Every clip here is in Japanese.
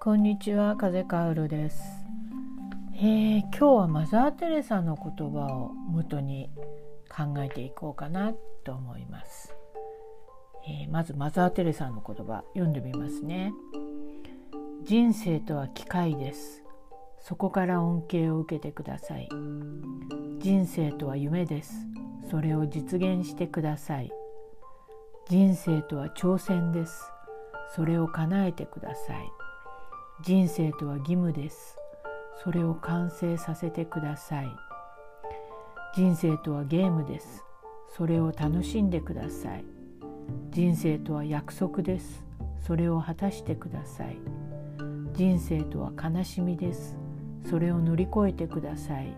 こんにちは風カウルです、えー、今日はマザー・テレサの言葉を元に考えていこうかなと思います、えー、まずマザー・テレサの言葉読んでみますね。人生とは機械です。そこから恩恵を受けてください。人生とは夢です。それを実現してください。人生とは挑戦です。それを叶えてください。人生とは義務です。それを完成させてください。人生とはゲームです。それを楽しんでください。人生とは約束です。それを果たしてください。人生とは悲しみです。それを乗り越えてください。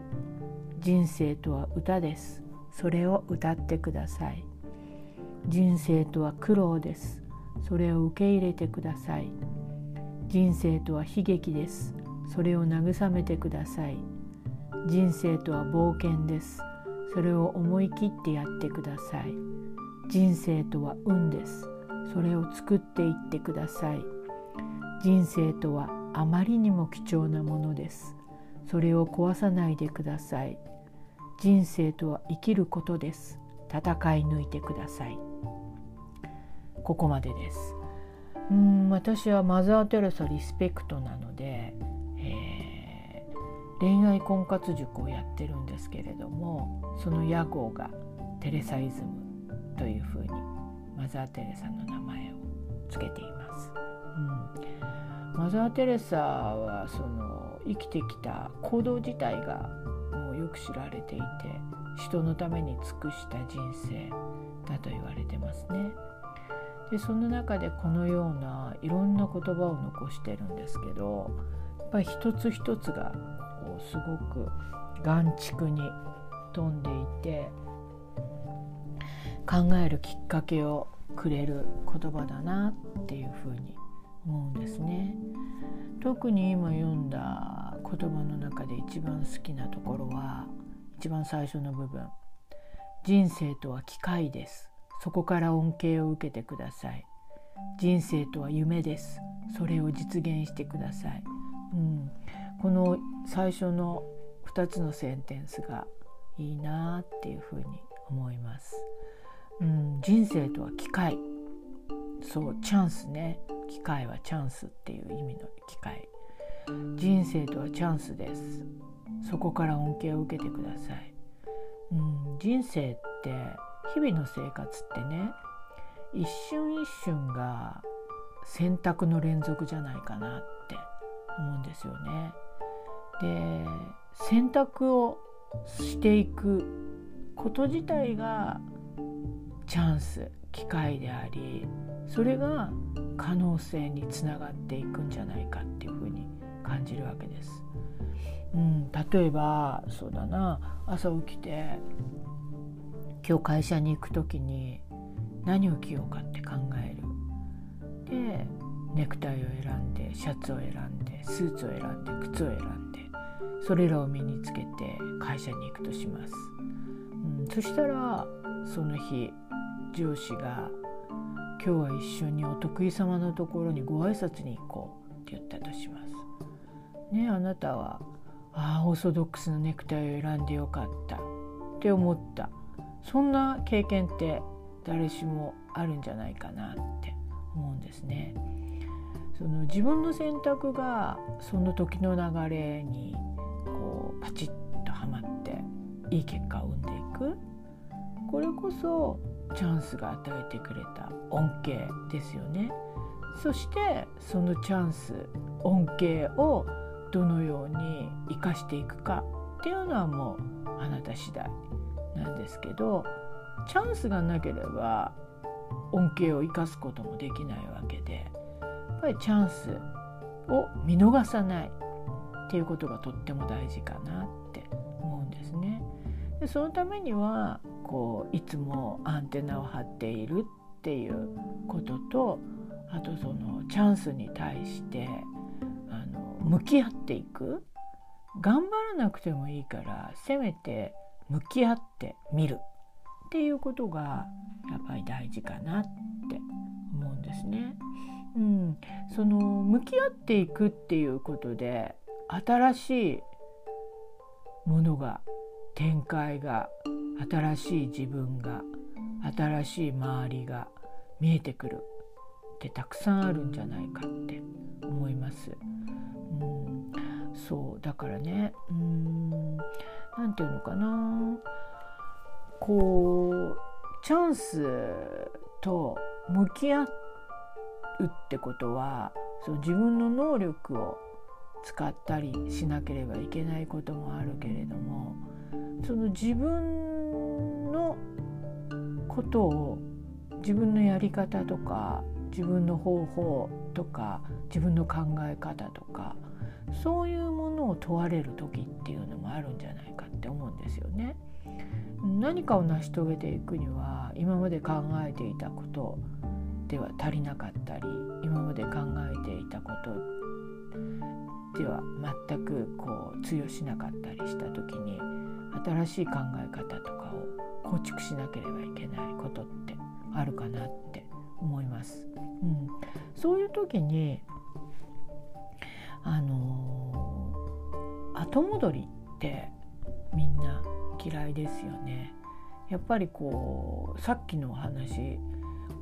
人生とは歌です。それを歌ってください。人生とは苦労です。それを受け入れてください。人生とは悲劇です。それを慰めてください。人生とは冒険です。それを思い切ってやってください。人生とは運です。それを作っていってください。人生とはあまりにも貴重なものです。それを壊さないでください。人生とは生きることです。戦い抜いてください。ここまでですうん私はマザー・テレサリスペクトなので、えー、恋愛婚活塾をやってるんですけれどもその屋号がテレサイズムというふうにマザー・テレサの名前を付けています。うん、マザー・テレサはその生きてきた行動自体がもうよく知られていて人のために尽くした人生だと言われてますね。でその中でこのようないろんな言葉を残してるんですけどやっぱり一つ一つがこうすごく眼蓄に富んでいて考えるきっかけをくれる言葉だなっていうふうに思うんですね。特に今読んだ言葉の中で一番好きなところは一番最初の部分「人生とは機械です」そこから恩恵を受けてください。人生とは夢です。それを実現してください、うん、この最初の2つのセンテンスがいいなっていうふうに思います、うん、人生とは機会。そうチャンスね。機会はチャンスっていう意味の機会。人生とはチャンスです。そこから恩恵を受けてください、うん、人生って日々の生活ってね一瞬一瞬が選択の連続じゃないかなって思うんですよね。で選択をしていくこと自体がチャンス機会でありそれが可能性につながっていくんじゃないかっていうふうに感じるわけです。うん、例えばそうだな朝起きて今日会社に行く時に何を着ようかって考える。でネクタイを選んでシャツを選んでスーツを選んで靴を選んでそれらを身につけて会社に行くとします、うん、そしたらその日上司が「今日は一緒にお得意様のところにご挨拶に行こう」って言ったとします。ねあなたはああオーソドックスのネクタイを選んでよかったって思った。そんな経験って誰しもあるんじゃないかなって思うんですね。その自分の選択がその時の流れにこうパチッとはまっていい結果を生んでいくこれこそチャンスが与えてくれた恩恵ですよね。そしてそのチャンス恩恵をどのように生かしていくかっていうのはもうあなた次第なんですけどチャンスがなければ恩恵を生かすこともできないわけでやっぱりチャンスを見逃さないっていうことがとっても大事かなって思うんですね。でそのためにはこういつもアンテナを張っているっていうこととあとそのチャンスに対してあの向き合っていく頑張らなくてもいいからせめて向き合ってみるっていうことがやっぱり大事かなって思うんですね。うん、その向き合っていくっていうことで新しいものが展開が新しい自分が新しい周りが見えてくるってたくさんあるんじゃないかって思います。うん、そうだからねうんなんていうのかな。こうチャンスと向き合うってことはその自分の能力を使ったりしなければいけないこともあるけれどもその自分のことを自分のやり方とか自分の方法とか自分の考え方とかそういうものを問われる時っていうのもあるんじゃないかって思うんですよね。何かを成し遂げていくには今まで考えていたことでは足りなかったり今まで考えていたことでは全くこう通用しなかったりした時に新しい考え方とかを構築しなければいけないことってあるかなって思います。うん、そういう時にあの、後戻りってみんな嫌いですよね。やっぱりこうさっきのお話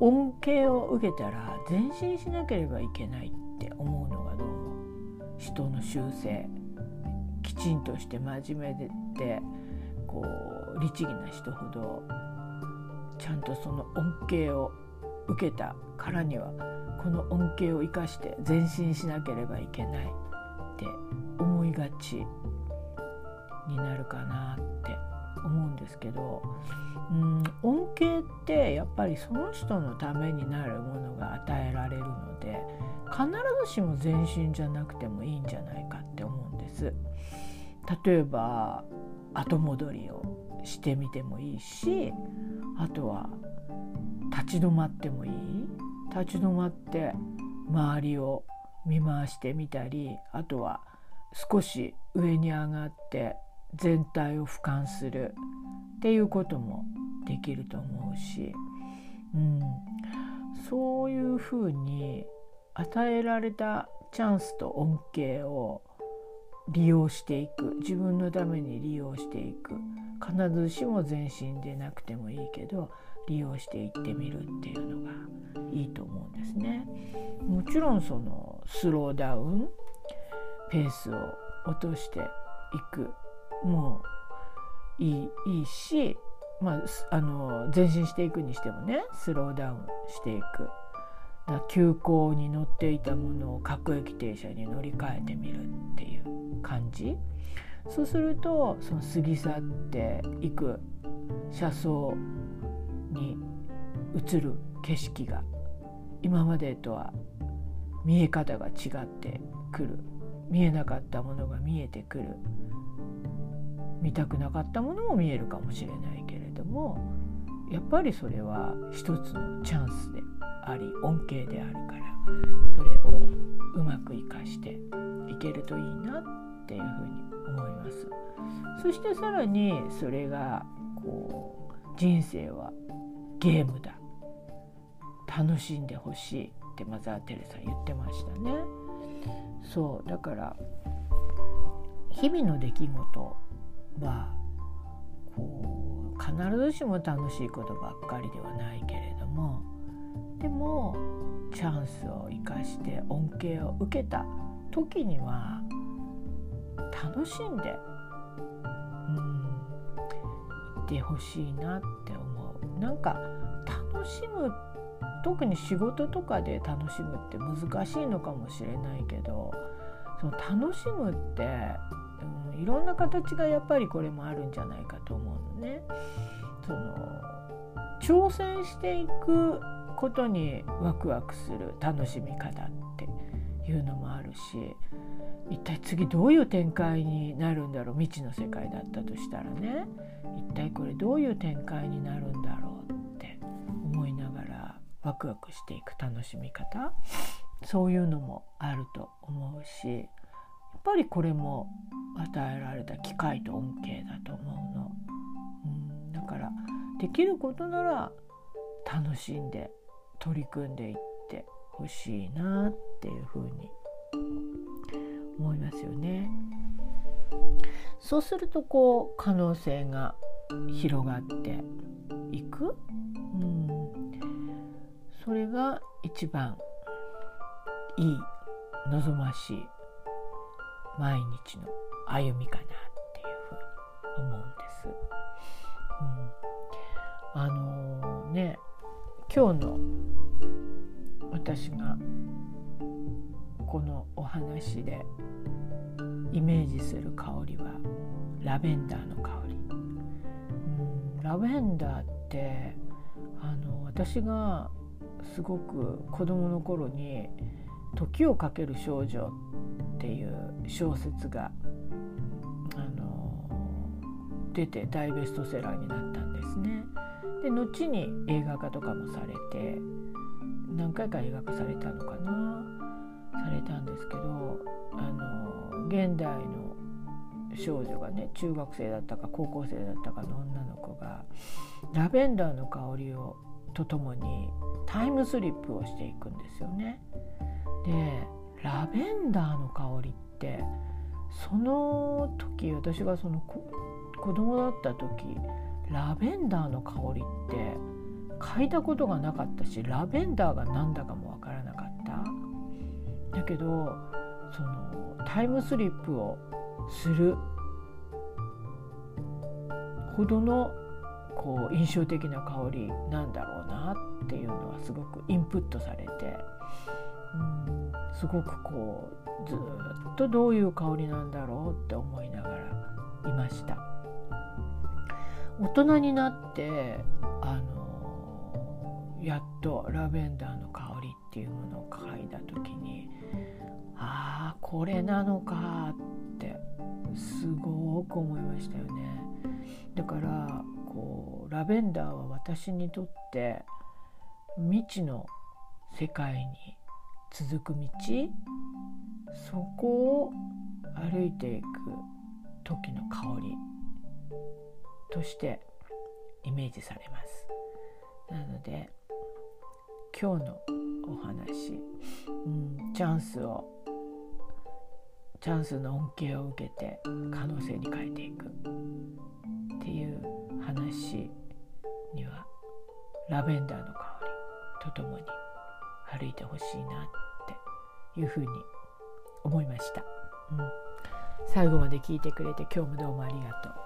恩恵を受けたら前進しなければいけないって思うのがどうも人の習性きちんとして真面目でってこう律儀な人ほどちゃんとその恩恵を受けたからにはこの恩恵を生かして前進しなければいけないって思いがちになるかなって思うんですけど、うん、恩恵ってやっぱりその人のためになるものが与えられるので必ずしも前進じゃなくてもいいんじゃないかって思うんです。例えば後戻りをしてみてもいいしあとは立ち止まってもいい？立ち止まって周りを見回してみたりあとは少し上に上がって全体を俯瞰する。っていうこともできると思うし、うん、そういうふうに与えられたチャンスと恩恵を利用していく。自分のために利用していく。必ずしも全身でなくてもいいけど利用していってみるっていうのがいいと思うんですね。もちろんそのスローダウンペースを落としていくもういいいいし、まあ、あの前進していくにしてもねスローダウンしていく急行に乗っていたものを各駅停車に乗り換えてみるっていう感じそうするとその過ぎ去っていく車窓に映る景色が今までとは見え方が違ってくる見えなかったものが見えてくる見たくなかったものも見えるかもしれないけれどもやっぱりそれは一つのチャンスであり恩恵であるからそれをうまく生かしていけるといいなっていうふうに思います。そしてさらにそれがこう人生はゲームだ楽しんでほしいってマザー・テレサ言ってましたね。そうだから日々の出来事はこう必ずしも楽しいことばっかりではないけれどもでもチャンスを生かして恩恵を受けた時には楽しんでうんいてほしいなって。なんか楽しむ特に仕事とかで楽しむって難しいのかもしれないけどその楽しむって、うん、いろんな形がやっぱりこれもあるんじゃないかと思うのね。その挑戦していくことにワクワクする楽しみ方っていうのもあるし一体次どういう展開になるんだろう未知の世界だったとしたらね一体これどういう展開になるんだろうって思いながらワクワクしていく楽しみ方そういうのもあると思うしやっぱりこれも与えられた機会と恩恵だと思うの。うん、だからできることなら楽しんで取り組んでいってほしいなっていうふうに思いますよね。そうするとこう可能性が広がっていく、うん、それが一番いい望ましい毎日の歩みかなっていうふうに思うんです。うん、あのー、ね今日の私がこのお話でイメージする香りはラベンダーの香り。うんラベンダーってあの私がすごく子供の頃に「時をかける少女」っていう小説があの出て大ベストセラーになったんですね。で後に映画化とかもされて何回か映画化されたのかな？されたんですけどあの現代の少女がね中学生だったか高校生だったかの女の子がラベンダーの香りをとともにタイムスリップをしていくんですよね。でラベンダーの香りってその時私がその子供だった時ラベンダーの香りって嗅いだことがなかったしラベンダーが何だかもわからなかった。だけどそのタイムスリップをするほどのこう印象的な香りなんだろうなっていうのはすごくインプットされて、うん、すごくこうずっとどういう香りなんだろうって思いながらいました。大人になってあのやっとラベンダーの香りっていうものを嗅いだ時にああこれなのかってすごく思いましたよね。だからこうラベンダーは私にとって未知の世界に続く道そこを歩いていく時の香りとしてイメージされます。なので今日のお話、うん、チャンスをチャンスの恩恵を受けて可能性に変えていくっていう話にはラベンダーの香りとともに歩いてほしいなっていうふうに思いました、うん、最後まで聞いてくれて今日もどうもありがとう。